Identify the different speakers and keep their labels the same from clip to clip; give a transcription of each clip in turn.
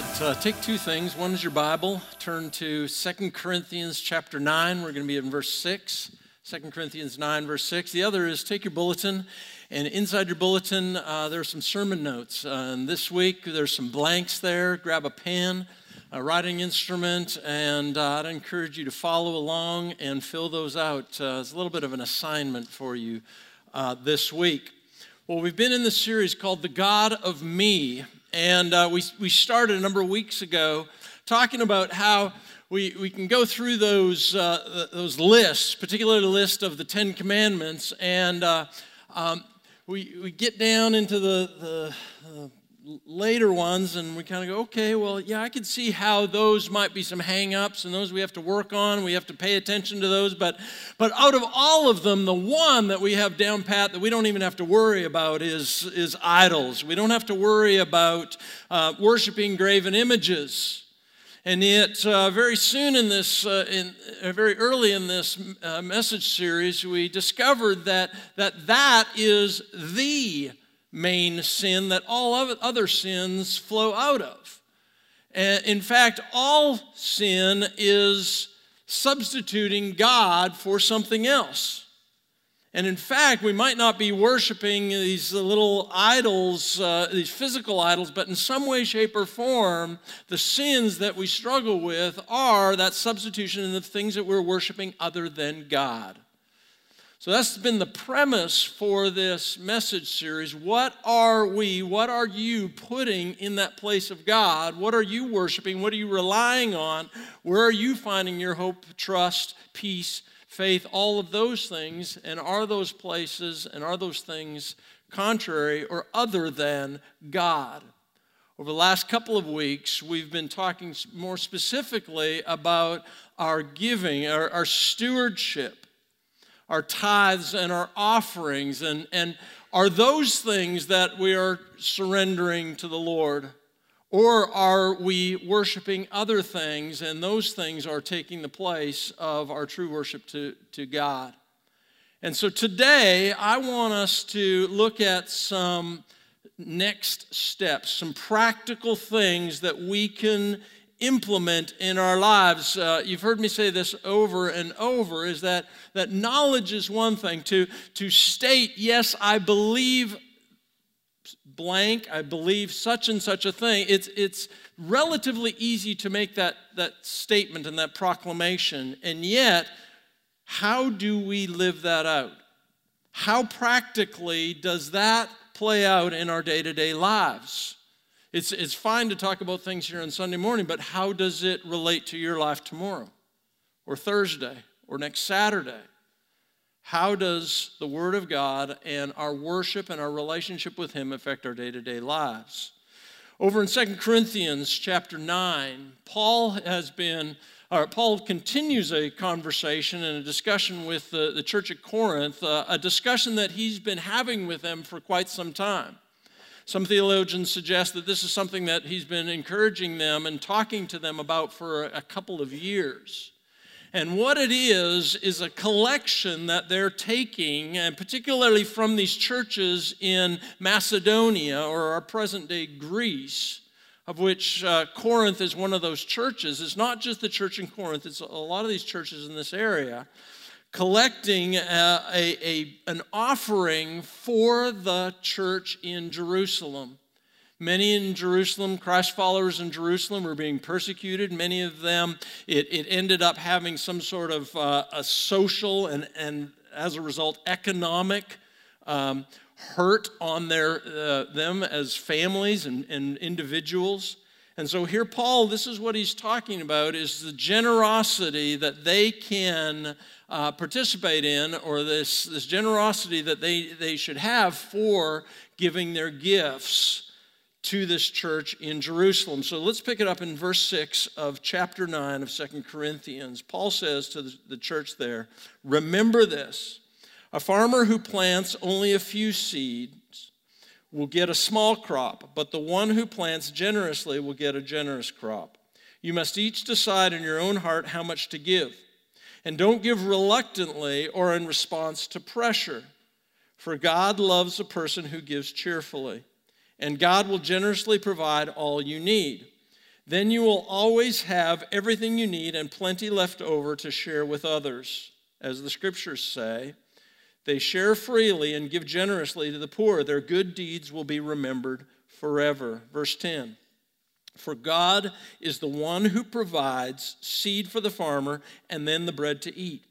Speaker 1: right, uh, take two things. One is your Bible. Turn to Second Corinthians chapter 9. We're going to be in verse 6. 2 Corinthians 9, verse 6. The other is take your bulletin, and inside your bulletin, uh, there are some sermon notes. Uh, and this week, there's some blanks there. Grab a pen, a writing instrument, and uh, I'd encourage you to follow along and fill those out. Uh, it's a little bit of an assignment for you uh, this week. Well, we've been in this series called The God of Me. And uh, we, we started a number of weeks ago talking about how we, we can go through those, uh, those lists, particularly the list of the Ten Commandments, and uh, um, we, we get down into the, the later ones and we kind of go, okay, well, yeah, I can see how those might be some hang-ups and those we have to work on. We have to pay attention to those. But, but out of all of them, the one that we have down pat that we don't even have to worry about is, is idols. We don't have to worry about uh, worshiping graven images. And yet, uh, very soon in this, uh, in, uh, very early in this uh, message series, we discovered that, that that is the main sin that all other sins flow out of. In fact, all sin is substituting God for something else. And in fact, we might not be worshiping these little idols, uh, these physical idols, but in some way, shape, or form, the sins that we struggle with are that substitution in the things that we're worshiping other than God. So that's been the premise for this message series. What are we, what are you putting in that place of God? What are you worshiping? What are you relying on? Where are you finding your hope, trust, peace, faith, all of those things? And are those places and are those things contrary or other than God? Over the last couple of weeks, we've been talking more specifically about our giving, our, our stewardship our tithes and our offerings? And, and are those things that we are surrendering to the Lord? Or are we worshiping other things and those things are taking the place of our true worship to, to God? And so today, I want us to look at some next steps, some practical things that we can implement in our lives. Uh, you've heard me say this over and over is that, that knowledge is one thing. To, to state, yes, I believe blank, I believe such and such a thing, it's, it's relatively easy to make that, that statement and that proclamation. And yet, how do we live that out? How practically does that play out in our day to day lives? It's, it's fine to talk about things here on Sunday morning, but how does it relate to your life tomorrow or Thursday or next Saturday? How does the Word of God and our worship and our relationship with Him affect our day to day lives? Over in 2 Corinthians chapter 9, Paul has been, or Paul continues a conversation and a discussion with the, the church at Corinth, uh, a discussion that he's been having with them for quite some time. Some theologians suggest that this is something that he's been encouraging them and talking to them about for a couple of years. And what it is, is a collection that they're taking, and particularly from these churches in Macedonia or our present day Greece, of which uh, Corinth is one of those churches. It's not just the church in Corinth, it's a lot of these churches in this area collecting a, a, a, an offering for the church in Jerusalem. Many in Jerusalem, Christ followers in Jerusalem, were being persecuted. Many of them, it, it ended up having some sort of uh, a social and, and, as a result, economic um, hurt on their, uh, them as families and, and individuals. And so here, Paul, this is what he's talking about is the generosity that they can uh, participate in, or this, this generosity that they, they should have for giving their gifts to this church in Jerusalem. So let's pick it up in verse 6 of chapter 9 of Second Corinthians. Paul says to the, the church there, Remember this a farmer who plants only a few seeds will get a small crop, but the one who plants generously will get a generous crop. You must each decide in your own heart how much to give. And don't give reluctantly or in response to pressure, for God loves a person who gives cheerfully, and God will generously provide all you need. Then you will always have everything you need and plenty left over to share with others. As the scriptures say, they share freely and give generously to the poor. Their good deeds will be remembered forever. Verse 10 For God is the one who provides seed for the farmer and then the bread to eat.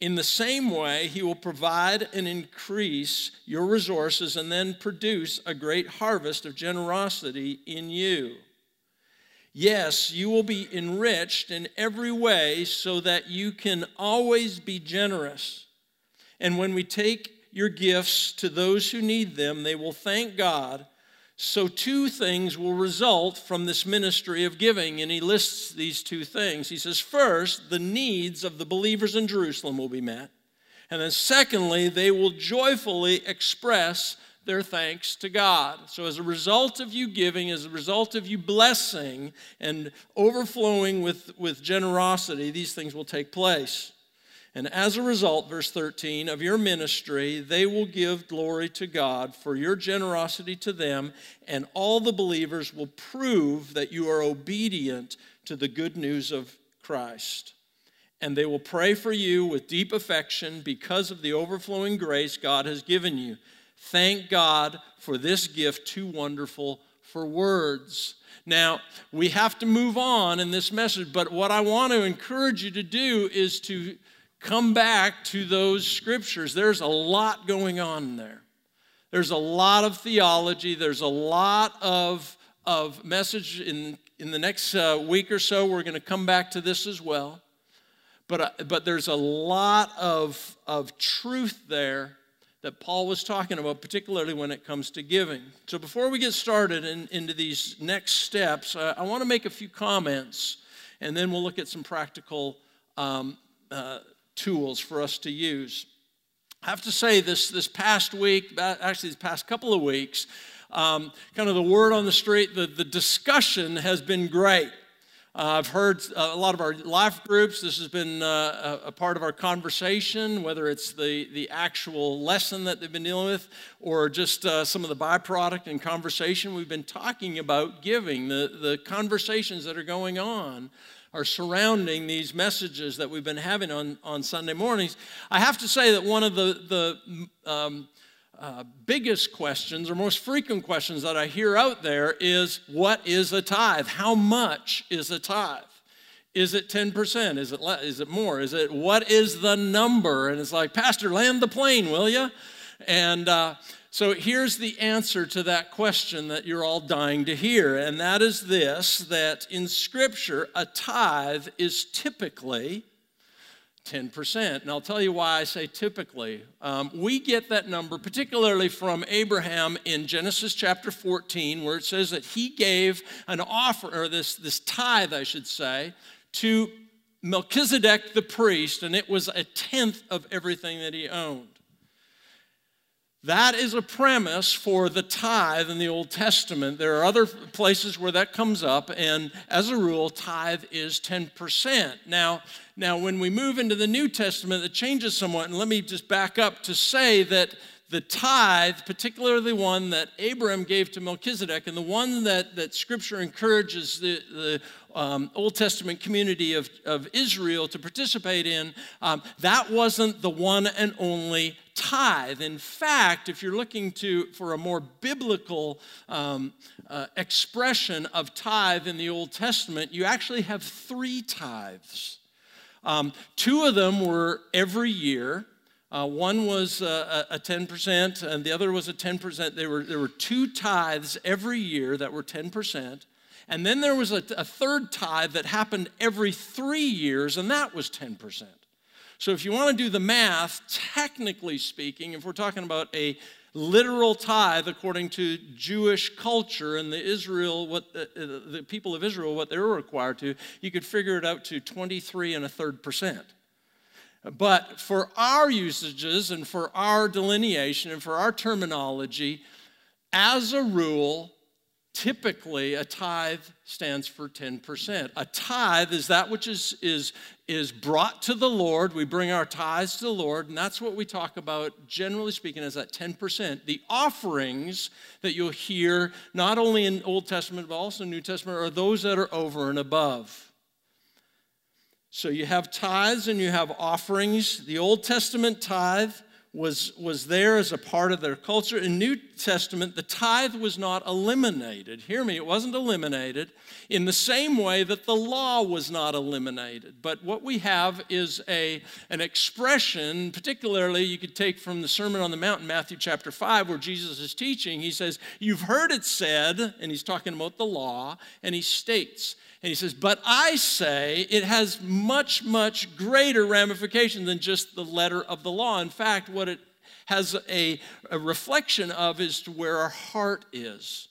Speaker 1: In the same way, he will provide and increase your resources and then produce a great harvest of generosity in you. Yes, you will be enriched in every way so that you can always be generous. And when we take your gifts to those who need them, they will thank God. So, two things will result from this ministry of giving. And he lists these two things. He says, first, the needs of the believers in Jerusalem will be met. And then, secondly, they will joyfully express their thanks to God. So, as a result of you giving, as a result of you blessing and overflowing with, with generosity, these things will take place. And as a result, verse 13, of your ministry, they will give glory to God for your generosity to them, and all the believers will prove that you are obedient to the good news of Christ. And they will pray for you with deep affection because of the overflowing grace God has given you. Thank God for this gift too wonderful for words. Now, we have to move on in this message, but what I want to encourage you to do is to come back to those scriptures. There's a lot going on there. There's a lot of theology, there's a lot of, of message. In, in the next uh, week or so, we're going to come back to this as well. But, uh, but there's a lot of, of truth there that Paul was talking about, particularly when it comes to giving. So before we get started in, into these next steps, uh, I want to make a few comments, and then we'll look at some practical um, uh, tools for us to use. I have to say, this, this past week, actually, this past couple of weeks, um, kind of the word on the street, the, the discussion has been great. Uh, I've heard a lot of our life groups. This has been uh, a, a, part of our conversation, whether it's the, the actual lesson that they've been dealing with or just uh, some of the byproduct and conversation. We've been talking about giving, the, the conversations that are going on are surrounding these messages that we've been having on, on Sunday mornings. I have to say that one of the, the um, uh, biggest questions or most frequent questions that I hear out there is what is a tithe? How much is a tithe? Is it 10%? Is it, le- is it more? Is it what is the number? And it's like, Pastor, land the plane, will you? And uh, so here's the answer to that question that you're all dying to hear, and that is this that in Scripture, a tithe is typically 10%. And I'll tell you why I say typically. Um, we get that number particularly from Abraham in Genesis chapter 14, where it says that he gave an offer, or this, this tithe, I should say, to Melchizedek the priest, and it was a tenth of everything that he owned. That is a premise for the tithe in the Old Testament. There are other places where that comes up, and as a rule, tithe is 10%. Now, now when we move into the New Testament, it changes somewhat, and let me just back up to say that the tithe, particularly the one that Abraham gave to Melchizedek, and the one that, that Scripture encourages the, the um, Old Testament community of, of Israel to participate in, um, that wasn't the one and only tithe. In fact, if you're looking to, for a more biblical um, uh, expression of tithe in the Old Testament, you actually have three tithes. Um, two of them were every year. Uh, one was uh, a 10%, and the other was a 10%. There were, there were two tithes every year that were 10%. And then there was a, a third tithe that happened every three years, and that was 10%. So if you want to do the math, technically speaking, if we're talking about a literal tithe according to Jewish culture and the Israel, what the, uh, the people of Israel, what they were required to, you could figure it out to 23 and a third percent. But for our usages and for our delineation and for our terminology, as a rule, typically a tithe stands for 10%. A tithe is that which is, is, is brought to the Lord. We bring our tithes to the Lord, and that's what we talk about, generally speaking, as that 10%. The offerings that you'll hear, not only in Old Testament, but also in New Testament, are those that are over and above. So you have tithes and you have offerings. The Old Testament tithe was, was there as a part of their culture. In New Testament, the tithe was not eliminated. Hear me, it wasn't eliminated in the same way that the law was not eliminated. But what we have is a, an expression, particularly you could take from the Sermon on the Mount in Matthew chapter 5, where Jesus is teaching. He says, You've heard it said, and he's talking about the law, and he states, and he says, But I say it has much, much greater ramification than just the letter of the law. In fact, what it has a, a reflection of is to where our heart is.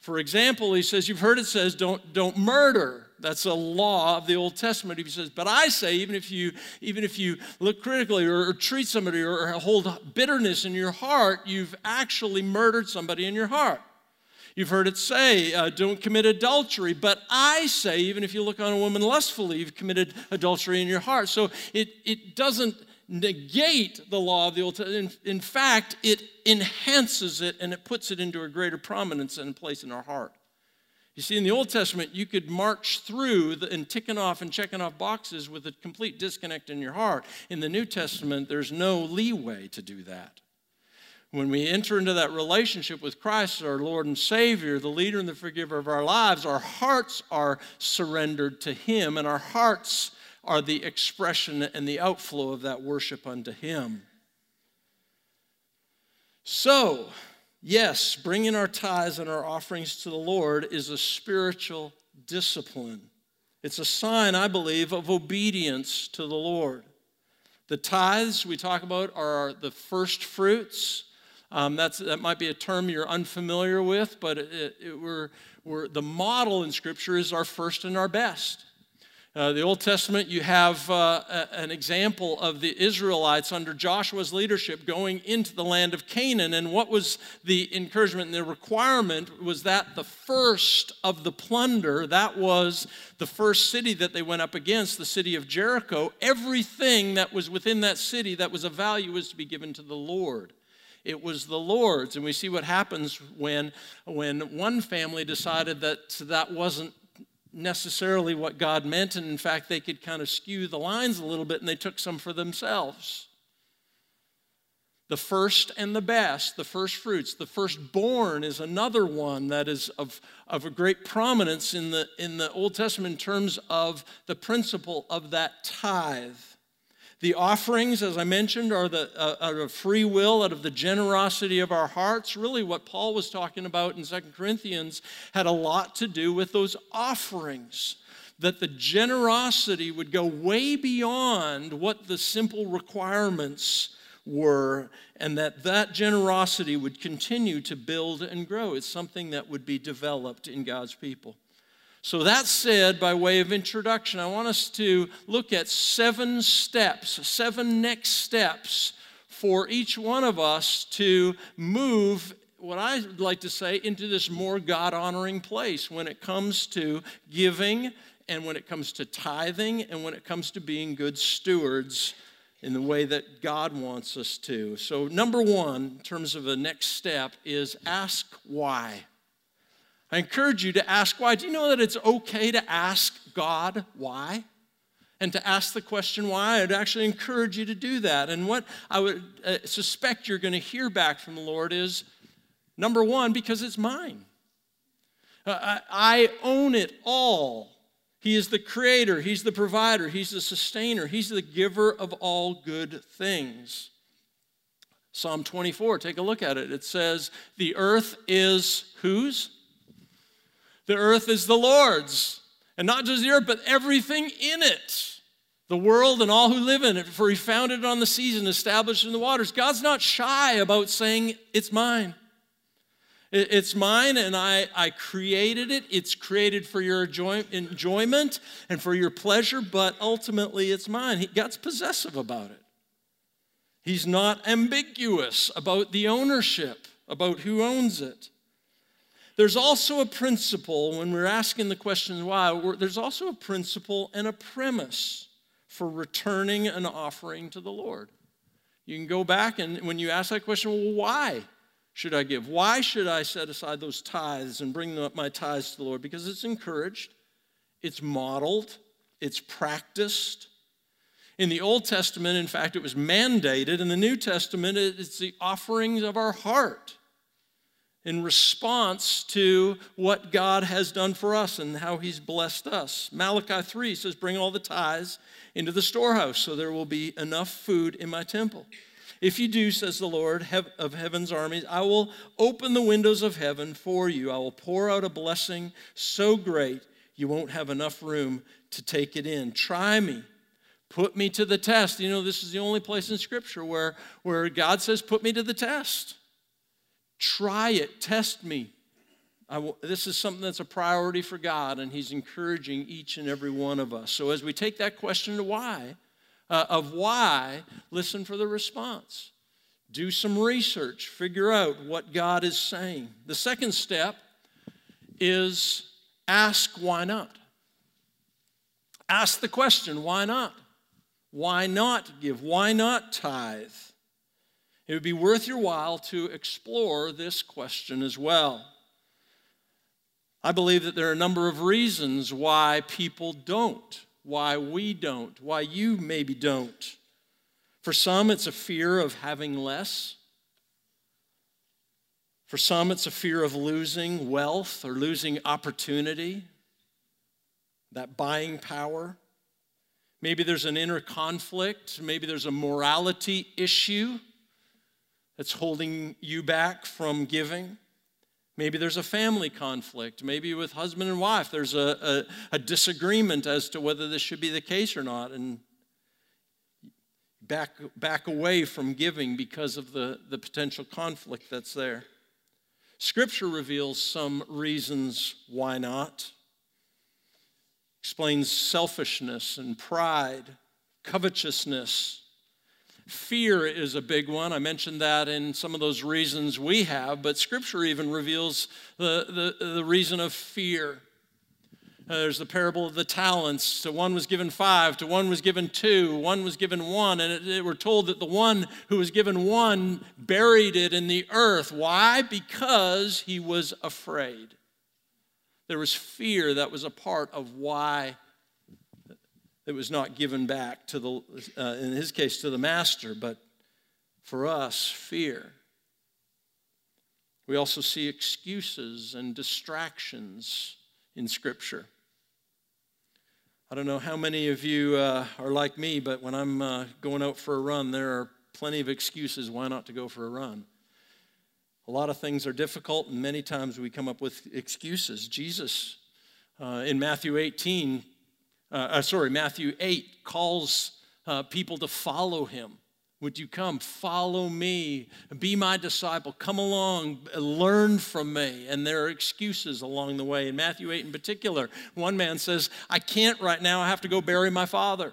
Speaker 1: For example, he says, You've heard it says, don't, don't murder. That's a law of the Old Testament. He says, but I say, even if you, even if you look critically or, or treat somebody or, or hold bitterness in your heart, you've actually murdered somebody in your heart. You've heard it say, uh, don't commit adultery. But I say, even if you look on a woman lustfully, you've committed adultery in your heart. So it, it doesn't negate the law of the Old Testament. In, in fact, it enhances it and it puts it into a greater prominence and place in our heart. You see, in the Old Testament, you could march through the, and ticking off and checking off boxes with a complete disconnect in your heart. In the New Testament, there's no leeway to do that. When we enter into that relationship with Christ, our Lord and Savior, the leader and the forgiver of our lives, our hearts are surrendered to Him, and our hearts are the expression and the outflow of that worship unto Him. So, yes, bringing our tithes and our offerings to the Lord is a spiritual discipline. It's a sign, I believe, of obedience to the Lord. The tithes we talk about are the first fruits um, that's, that might be a term you're unfamiliar with, but it, it, we're, we're, the model in Scripture is our first and our best. Uh, the Old Testament, you have uh, a, an example of the Israelites under Joshua's leadership going into the land of Canaan. And what was the encouragement and the requirement was that the first of the plunder, that was the first city that they went up against, the city of Jericho, everything that was within that city that was of value was to be given to the Lord it was the Lord's. And we see what happens when, when one family decided that that wasn't necessarily what God meant, and in fact, they could kind of skew the lines a little bit and they took some for themselves. The first and the best, the first fruits, the firstborn is another one that is of, of a great prominence in the, in the Old Testament in terms of the principle of that tithe. The offerings, as I mentioned, are the, uh, out of free will, out of the generosity of our hearts. Really, what Paul was talking about in Second Corinthians had a lot to do with those offerings. That the generosity would go way beyond what the simple requirements were, and that that generosity would continue to build and grow. It's something that would be developed in God's people. So, that said, by way of introduction, I want us to look at seven steps, seven next steps for each one of us to move, what I would like to say, into this more God honoring place when it comes to giving and when it comes to tithing and when it comes to being good stewards in the way that God wants us to. So, number one, in terms of the next step, is ask why. I encourage you to ask why. Do you know that it's okay to ask God why? And to ask the question why, I'd actually encourage you to do that. And what I would uh, suspect you're going to hear back from the Lord is number one, because it's mine. Uh, I, I own it all. He is the creator, He's the provider, He's the sustainer, He's the giver of all good things. Psalm 24, take a look at it. It says, The earth is whose? The earth is the Lord's. And not just the earth, but everything in it. The world and all who live in it, for he founded it on the seas and established in the waters. God's not shy about saying, It's mine. It's mine and I, I created it. It's created for your enjoyment and for your pleasure, but ultimately it's mine. He, God's possessive about it. He's not ambiguous about the ownership, about who owns it. There's also a principle when we're asking the question why, there's also a principle and a premise for returning an offering to the Lord. You can go back and when you ask that question, well, why should I give? Why should I set aside those tithes and bring my tithes to the Lord? Because it's encouraged, it's modeled, it's practiced. In the Old Testament, in fact, it was mandated. In the New Testament, it's the offerings of our heart in response to what God has done for us and how He's blessed us. Malachi 3 says, Bring all the tithes into the storehouse so there will be enough food in my temple. If you do, says the Lord of heaven's armies, I will open the windows of heaven for you. I will pour out a blessing so great you won't have enough room to take it in. Try me. Put me to the test. You know, this is the only place in Scripture where, where God says, Put me to the test. Try it, test me. this is something that's a priority for God, and He's encouraging each and every one of us. So, as we take that question to why, uh, of why, listen for the response. Do some research, figure out what God is saying. The second step is ask why not. Ask the question, why not? Why not give? Why not tithe? It would be worth your while to explore this question as well. I believe that there are a number of reasons why people don't, why we don't, why you maybe don't. For some, it's a fear of having less. For some, it's a fear of losing wealth or losing opportunity, that buying power. Maybe there's an inner conflict. Maybe there's a morality issue that's holding you back from giving. Maybe there's a family conflict. Maybe with husband and wife, there's a, a, a, disagreement as to whether this should be the case or not. And back, back away from giving because of the, the potential conflict that's there. Scripture reveals some reasons why not. Explains selfishness and pride, covetousness, Fear is a big one. I mentioned that in some of those reasons we have, but Scripture even reveals the, the, the reason of fear. Uh, there's the parable of the talents. To one was given five, to one was given two, one was given one. And it, it, we're told that the one who was given one buried it in the earth. Why? Because he was afraid. There was fear that was a part of why that was not given back to the, uh, in his case, to the master, but for us, fear. We also see excuses and distractions in Scripture. I don't know how many of you uh, are like me, but when I'm uh, going out for a run, there are plenty of excuses why not to go for a run. A lot of things are difficult, and many times we come up with excuses. Jesus, uh, in Matthew 18, uh, uh, sorry, Matthew 8 calls uh, people to follow him. Would you come? Follow me. Be my disciple. Come along. Learn from me. And there are excuses along the way. In Matthew 8 in particular, one man says, I can't right now. I have to go bury my father.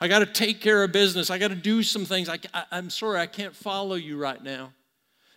Speaker 1: I got to take care of business. I got to do some things. I, am sorry, I can't follow you right now.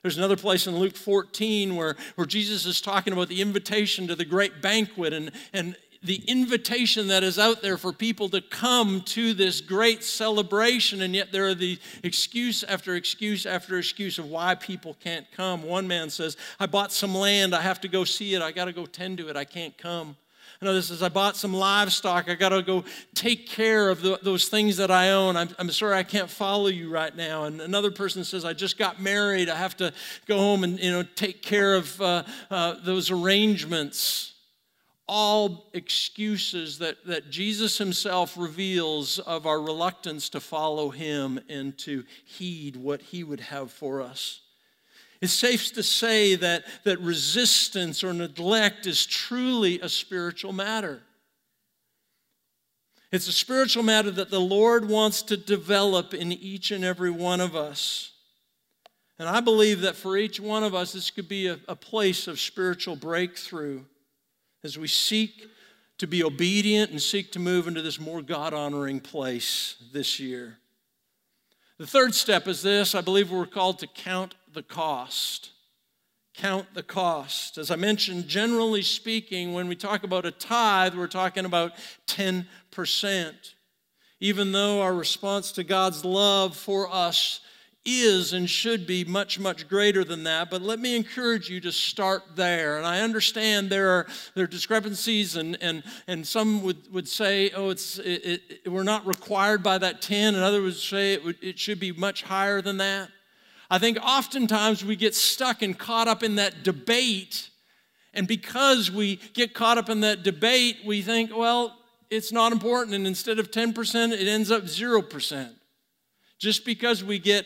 Speaker 1: There's another place in Luke 14 where, where Jesus is talking about the invitation to the great banquet. And, and the invitation that is out there for people to come to this great celebration, and yet there are the excuse after excuse after excuse of why people can't come. One man says, I bought some land, I have to go see it, I got to go tend to it, I can't come. Another says, I bought some livestock, I got to go take care of the, those things that I own. I'm, I'm sorry, I can't follow you right now. And another person says, I just got married, I have to go home and you know take care of uh, uh, those arrangements all excuses that, that Jesus himself reveals of our reluctance to follow him and to heed what he would have for us. It's safe to say that, that resistance or neglect is truly a spiritual matter. It's a spiritual matter that the Lord wants to develop in each and every one of us. And I believe that for each one of us, this could be a, a place of spiritual breakthrough as we seek to be obedient and seek to move into this more God honoring place this year. The third step is this I believe we're called to count the cost. count the cost. As I mentioned, generally speaking, when we talk about a tithe, we're talking about 10%. Even though our response to God's love for us is and should be much, much greater than that. But let me encourage you to start there. And I understand there are, there are discrepancies, and, and, and some would, would say, oh, it's, it, it, we're not required by that 10, and others would say it, would, it should be much higher than that. I think oftentimes we get stuck and caught up in that debate. And because we get caught up in that debate, we think, well, it's not important. And instead of 10%, it ends up 0%. Just because we get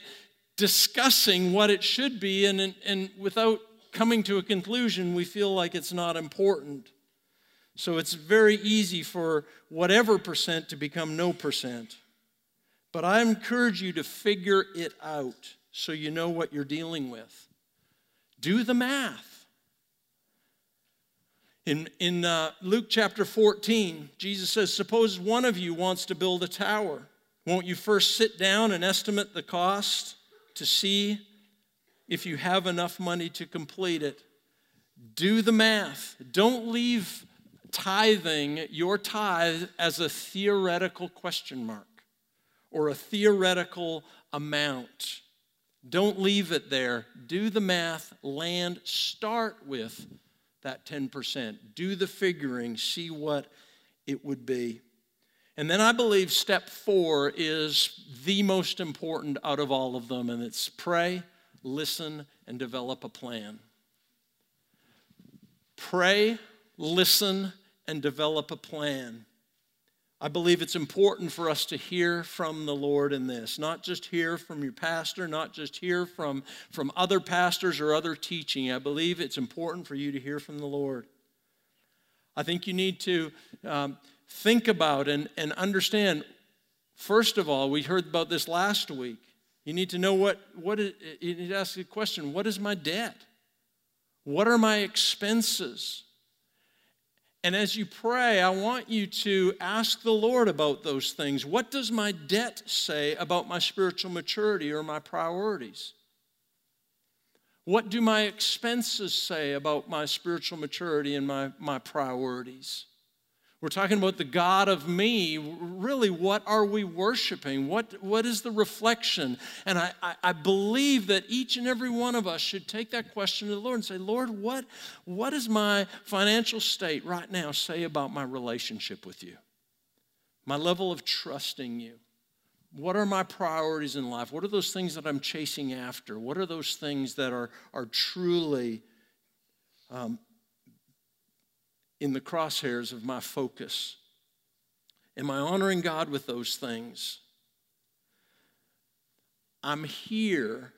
Speaker 1: discussing what it should be, and, and without coming to a conclusion, we feel like it's not important. So it's very easy for whatever percent to become no percent. But I encourage you to figure it out so you know what you're dealing with. Do the math. In, in uh, Luke chapter 14, Jesus says, Suppose one of you wants to build a tower. Won't you first sit down and estimate the cost? To see if you have enough money to complete it. Do the math. Don't leave tithing, your tithe, as a theoretical question mark or a theoretical amount. Don't leave it there. Do the math, land, start with that 10%. Do the figuring, see what it would be. And then I believe step four is the most important out of all of them, and it's pray, listen, and develop a plan. Pray, listen, and develop a plan. I believe it's important for us to hear from the Lord in this, not just hear from your pastor, not just hear from, from other pastors or other teaching. I believe it's important for you to hear from the Lord. I think you need to um, think about and, and understand. First of all, we heard about this last week. You need to know what, what is, you need to ask the question what is my debt? What are my expenses? And as you pray, I want you to ask the Lord about those things. What does my debt say about my spiritual maturity or my priorities? What do my expenses say about my spiritual maturity and my, my priorities? We're talking about the God of me. Really, what are we worshiping? What, what is the reflection? And I, I, I, believe that each and every one of us should take that question to the Lord and say, Lord, what, what does my financial state right now say about my relationship with you? My level of trusting you? What are my priorities in life? What are those things that I'm chasing after? What are those things that are, are truly um, in the crosshairs of my focus? Am I honoring God with those things? I'm here,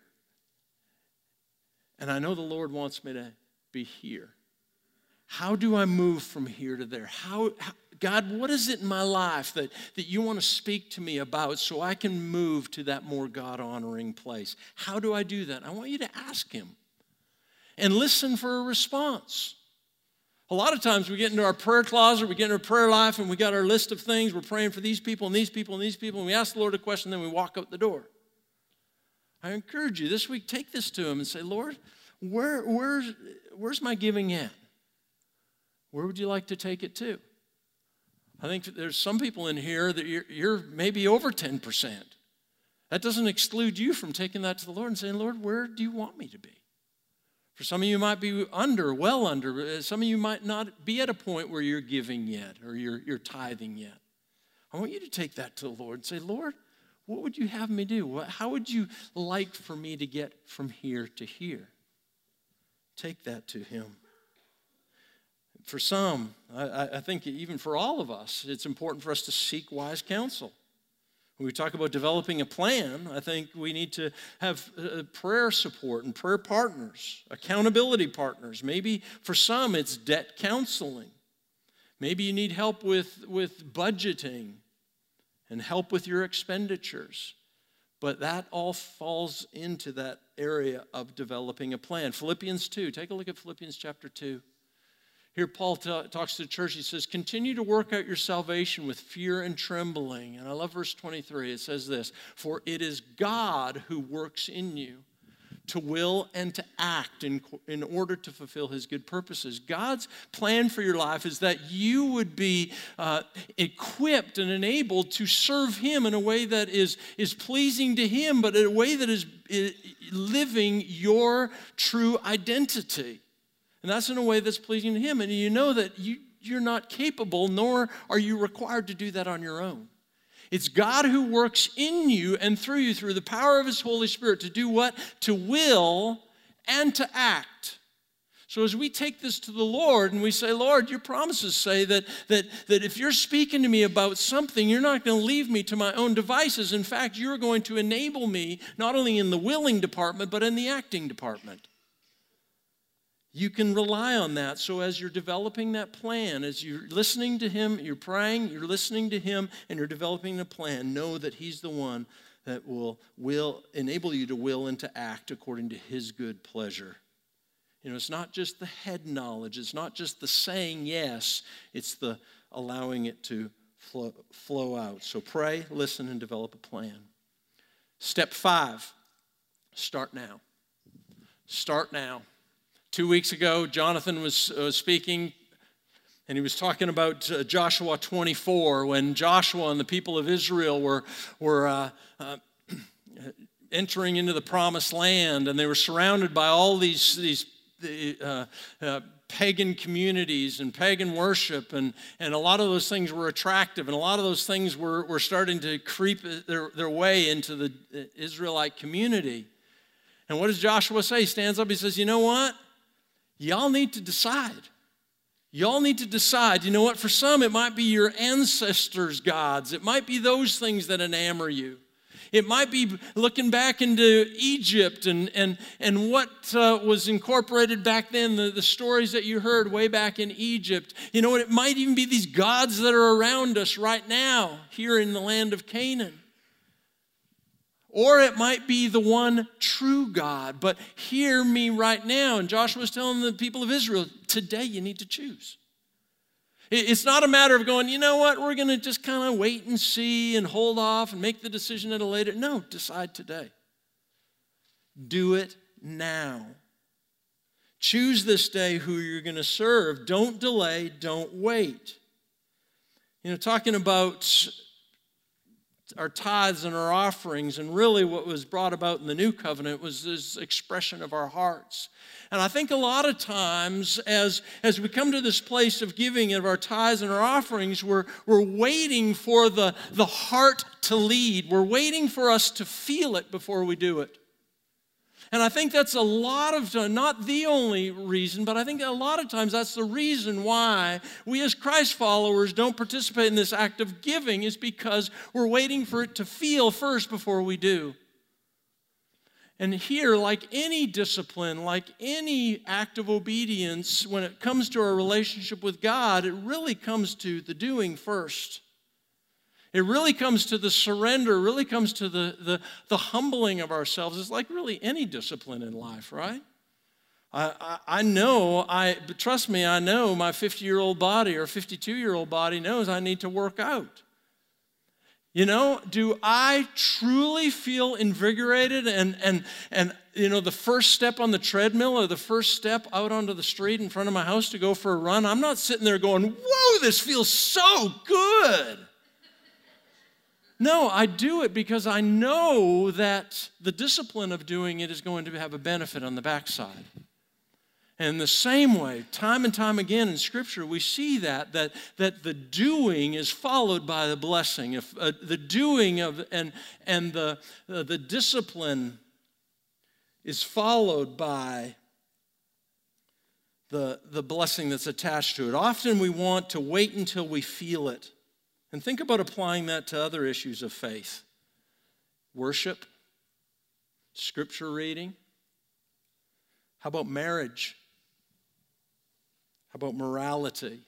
Speaker 1: and I know the Lord wants me to be here. How do I move from here to there? How, how, God, what is it in my life that, that you want to speak to me about so I can move to that more God honoring place? How do I do that? I want you to ask Him and listen for a response. A lot of times we get into our prayer closet, we get into our prayer life, and we got our list of things. We're praying for these people and these people and these people, and we ask the Lord a question, then we walk out the door. I encourage you this week, take this to Him and say, Lord, where, where's, where's my giving at? Where would you like to take it to? I think there's some people in here that you're, you're maybe over 10%. That doesn't exclude you from taking that to the Lord and saying, Lord, where do you want me to be? For some of you might be under, well under. Uh, some of you might not be at a point where you're giving yet or you're, you're tithing yet. I want you to take that to the Lord and say, Lord, what would you have me do? How would you like for me to get from here to here? Take that to Him. For some, I, I think even for all of us, it's important for us to seek wise counsel. When we talk about developing a plan, I think we need to have uh, prayer support and prayer partners, accountability partners. Maybe for some, it's debt counseling. Maybe you need help with, with budgeting and help with your expenditures. But that all falls into that area of developing a plan. Philippians 2, take a look at Philippians chapter 2. Here, Paul t- talks to the church. He says, Continue to work out your salvation with fear and trembling. And I love verse 23. It says this For it is God who works in you to will and to act in, in order to fulfill his good purposes. God's plan for your life is that you would be uh, equipped and enabled to serve him in a way that is, is pleasing to him, but in a way that is, is living your true identity. And that's in a way that's pleasing to him. And you know that you, you're not capable, nor are you required to do that on your own. It's God who works in you and through you through the power of His Holy Spirit to do what? To will and to act. So as we take this to the Lord and we say, Lord, your promises say that, that, that if you're speaking to me about something, you're not going to leave me to my own devices. In fact, you're going to enable me not only in the willing department, but in the acting department. You can rely on that. So, as you're developing that plan, as you're listening to Him, you're praying, you're listening to Him, and you're developing a plan, know that He's the one that will, will enable you to will and to act according to His good pleasure. You know, it's not just the head knowledge, it's not just the saying yes, it's the allowing it to flow, flow out. So, pray, listen, and develop a plan. Step five start now. Start now. Two weeks ago, Jonathan was uh, speaking, and he was talking about uh, Joshua 24 when Joshua and the people of Israel were, were uh, uh entering into the promised land, and they were surrounded by all these, these uh, uh, pagan communities and pagan worship, and, and a lot of those things were attractive, and a lot of those things were, were starting to creep their, their way into the Israelite community. And what does Joshua say? He stands up, he says, You know what? Y'all need to decide. Y'all need to decide. You know what? For some, it might be your ancestors' gods, it might be those things that enamor you. It might be looking back into Egypt and, and, and what uh, was incorporated back then, the, the stories that you heard way back in Egypt. You know what? It might even be these gods that are around us right now here in the land of Canaan. Or it might be the one true God. But hear me right now. And Joshua was telling the people of Israel, today you need to choose. It's not a matter of going, you know what, we're going to just kind of wait and see and hold off and make the decision at a later. No, decide today. Do it now. Choose this day who you're going to serve. Don't delay, don't wait. You know, talking about our tithes and our offerings, and really what was brought about in the new covenant was this expression of our hearts. And I think a lot of times, as, as we come to this place of giving of our tithes and our offerings, we're, we're waiting for the, the heart to lead. We're waiting for us to feel it before we do it. And I think that's a lot of, not the only reason, but I think a lot of times that's the reason why we as Christ followers don't participate in this act of giving is because we're waiting for it to feel first before we do. And here, like any discipline, like any act of obedience, when it comes to our relationship with God, it really comes to the doing first. It really comes to the surrender, really comes to the, the, the humbling of ourselves. It's like really any discipline in life, right? I, I, know, I, trust me, I know my 50 year old body or 52 year old body knows I need to work out. You know, do I truly feel invigorated and, and, and, you know, the first step on the treadmill or the first step out onto the street in front of my house to go for a run? I'm not sitting there going, whoa, this feels so good. No, I do it because I know that the discipline of doing it is going to have a benefit on the backside. And the same way, time and time again in Scripture, we see that that, that the doing is followed by the blessing. If uh, the doing of and and the uh, the discipline is followed by the the blessing that's attached to it. Often we want to wait until we feel it. And think about applying that to other issues of faith worship, scripture reading. How about marriage? How about morality?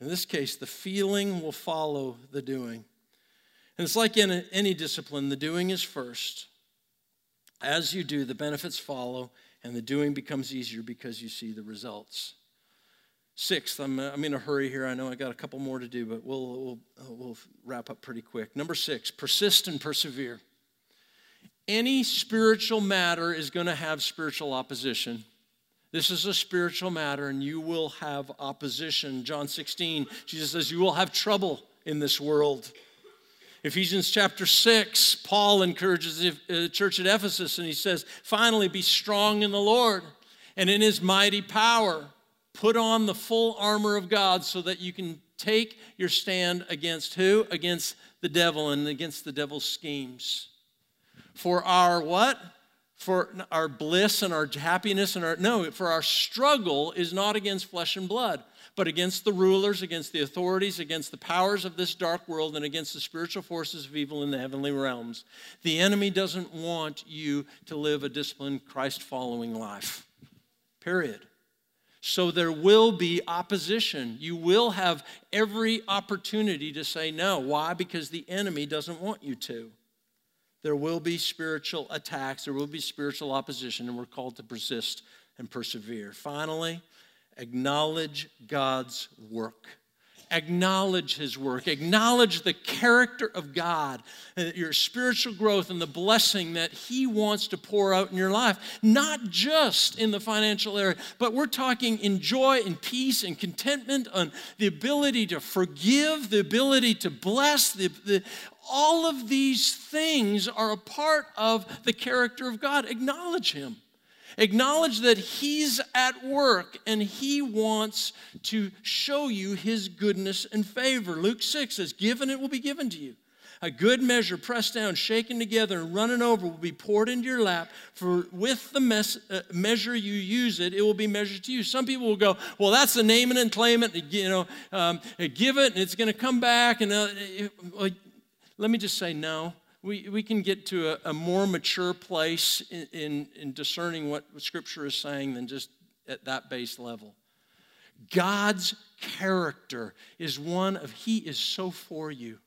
Speaker 1: In this case, the feeling will follow the doing. And it's like in any discipline, the doing is first. As you do, the benefits follow, and the doing becomes easier because you see the results. Sixth, I'm, uh, I'm in a hurry here. I know I got a couple more to do, but we'll, we'll, uh, we'll wrap up pretty quick. Number six, persist and persevere. Any spiritual matter is going to have spiritual opposition. This is a spiritual matter, and you will have opposition. John 16, Jesus says, You will have trouble in this world. Ephesians chapter 6, Paul encourages the church at Ephesus, and he says, Finally, be strong in the Lord and in his mighty power. Put on the full armor of God so that you can take your stand against who? Against the devil and against the devil's schemes. For our what? For our bliss and our happiness and our, no, for our struggle is not against flesh and blood, but against the rulers, against the authorities, against the powers of this dark world, and against the spiritual forces of evil in the heavenly realms. The enemy doesn't want you to live a disciplined, Christ following life. Period. So there will be opposition. You will have every opportunity to say no. Why? Because the enemy doesn't want you to. There will be spiritual attacks, there will be spiritual opposition, and we're called to persist and persevere. Finally, acknowledge God's work. Acknowledge His work. Acknowledge the character of God, and your spiritual growth, and the blessing that He wants to pour out in your life. Not just in the financial area, but we're talking in joy and peace and contentment, on the ability to forgive, the ability to bless, the, the, all of these things are a part of the character of God. Acknowledge Him. Acknowledge that He's at work and He wants to show you His goodness and favor. Luke 6 says, Given it will be given to you. A good measure, pressed down, shaken together, and running over, will be poured into your lap. For with the mes- uh, measure you use it, it will be measured to you. Some people will go, "Well, that's the name and claim it. You know, um, give it, and it's going to come back." And uh, it, let me just say no we, we can get to a, a more mature place in, in, in discerning what Scripture is saying than just at that base level. God's character is one of He is so for you.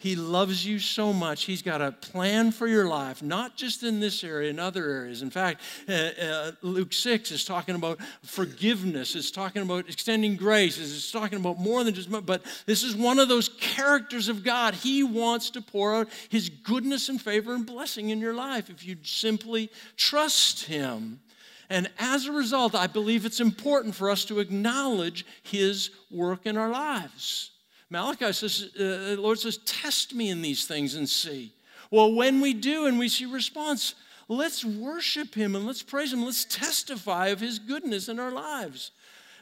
Speaker 1: He loves you so much. He's got a plan for your life, not just in this area, in other areas. In fact, uh, uh, Luke 6 is talking about forgiveness, it's talking about extending grace, it's talking about more than just, but this is one of those characters of God. He wants to pour out His goodness and favor and blessing in your life if you simply trust Him. And as a result, I believe it's important for us to acknowledge His work in our lives. Malachi says, uh, the Lord says, test me in these things and see. Well, when we do and we see response, let's worship him and let's praise him. Let's testify of his goodness in our lives.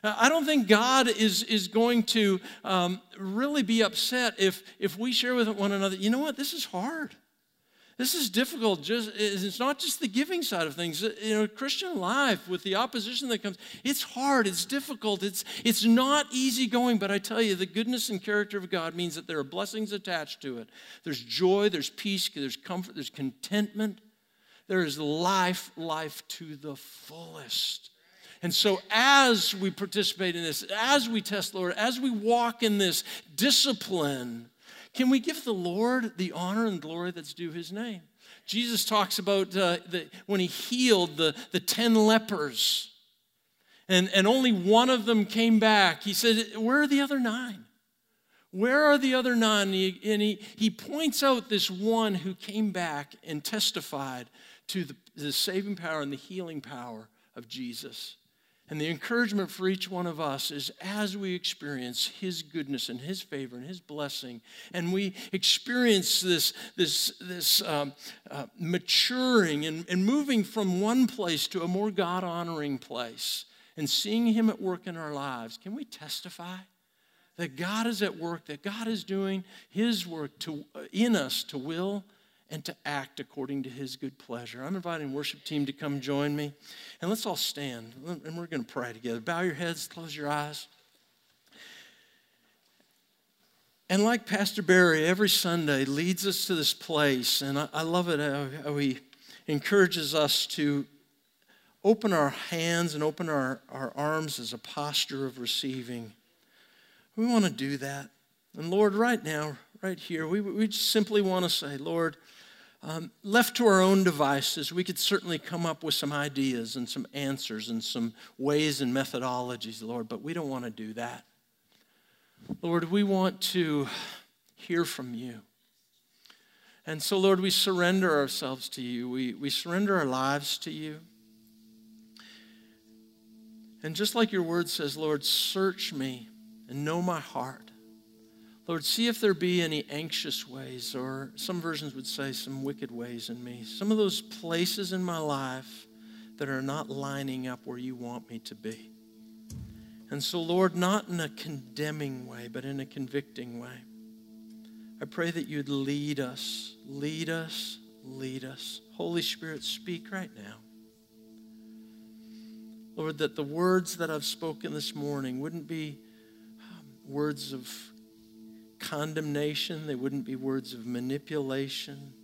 Speaker 1: I don't think God is, is going to um, really be upset if, if we share with one another, you know what, this is hard. This is difficult. Just it's not just the giving side of things. Uh, you know, Christian life with the opposition that comes, it's hard. It's difficult. It's it's not easy going. But I tell you, the goodness and character of God means that there are blessings attached to it. There's joy. There's peace. There's comfort. There's contentment. There is life, life to the fullest. And so, as we participate in this, as we test Lord, as we walk in this discipline, can we give the Lord the honor and glory that's due his name? Jesus talks about uh, the, when he healed the, the 10 lepers, and, and only one of them came back. He said, Where are the other nine? Where are the other nine? And he, he, he points out this one who came back and testified to the, the saving power and the healing power of Jesus. And the encouragement for each one of us is as we experience His goodness and His favor and His blessing, and we experience this, this, this um, uh, maturing and, and moving from one place to a more God honoring place and seeing Him at work in our lives, can we testify? That God is at work, that God is doing His work to, in us to will and to act according to his good pleasure. I'm inviting worship team to come join me. And let's all stand and we're going to pray together. Bow your heads, close your eyes. And like Pastor Barry, every Sunday leads us to this place, and I, I love it how, how, he encourages us to open our hands and open our, our arms as a posture of receiving. We want to do that. And Lord, right now, right here, we, we simply want to say, Lord, um, left to our own devices, we could certainly come up with some ideas and some answers and some ways and methodologies, Lord, but we don't want to do that. Lord, we want to hear from you. And so, Lord, we surrender ourselves to you. We, we surrender our lives to you. And just like your word says, Lord, search me and know my heart. Lord, see if there be any anxious ways, or some versions would say some wicked ways in me. Some of those places in my life that are not lining up where you want me to be. And so, Lord, not in a condemning way, but in a convicting way. I pray that you'd lead us, lead us, lead us. Holy Spirit, speak right now. Lord, that the words that I've spoken this morning wouldn't be um, words of condemnation, they wouldn't be words of manipulation.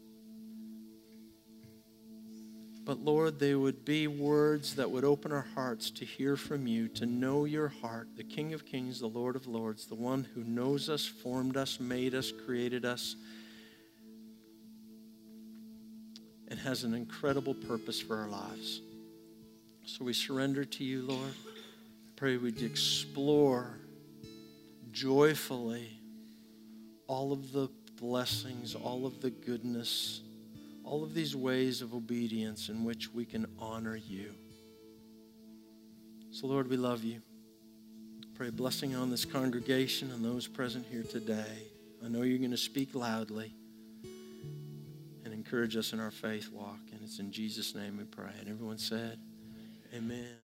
Speaker 1: But Lord, they would be words that would open our hearts to hear from you, to know your heart, the King of Kings, the Lord of Lords, the one who knows us, formed us, made us, created us, and has an incredible purpose for our lives. So we surrender to you, Lord. I pray we'd explore joyfully all of the blessings, all of the goodness all of these ways of obedience in which we can honor you. So, Lord, we love you. Pray blessing on this congregation and those present here today. I know you're going to speak loudly and encourage us in our faith walk. And it's in Jesus' name we pray. And everyone said, Amen.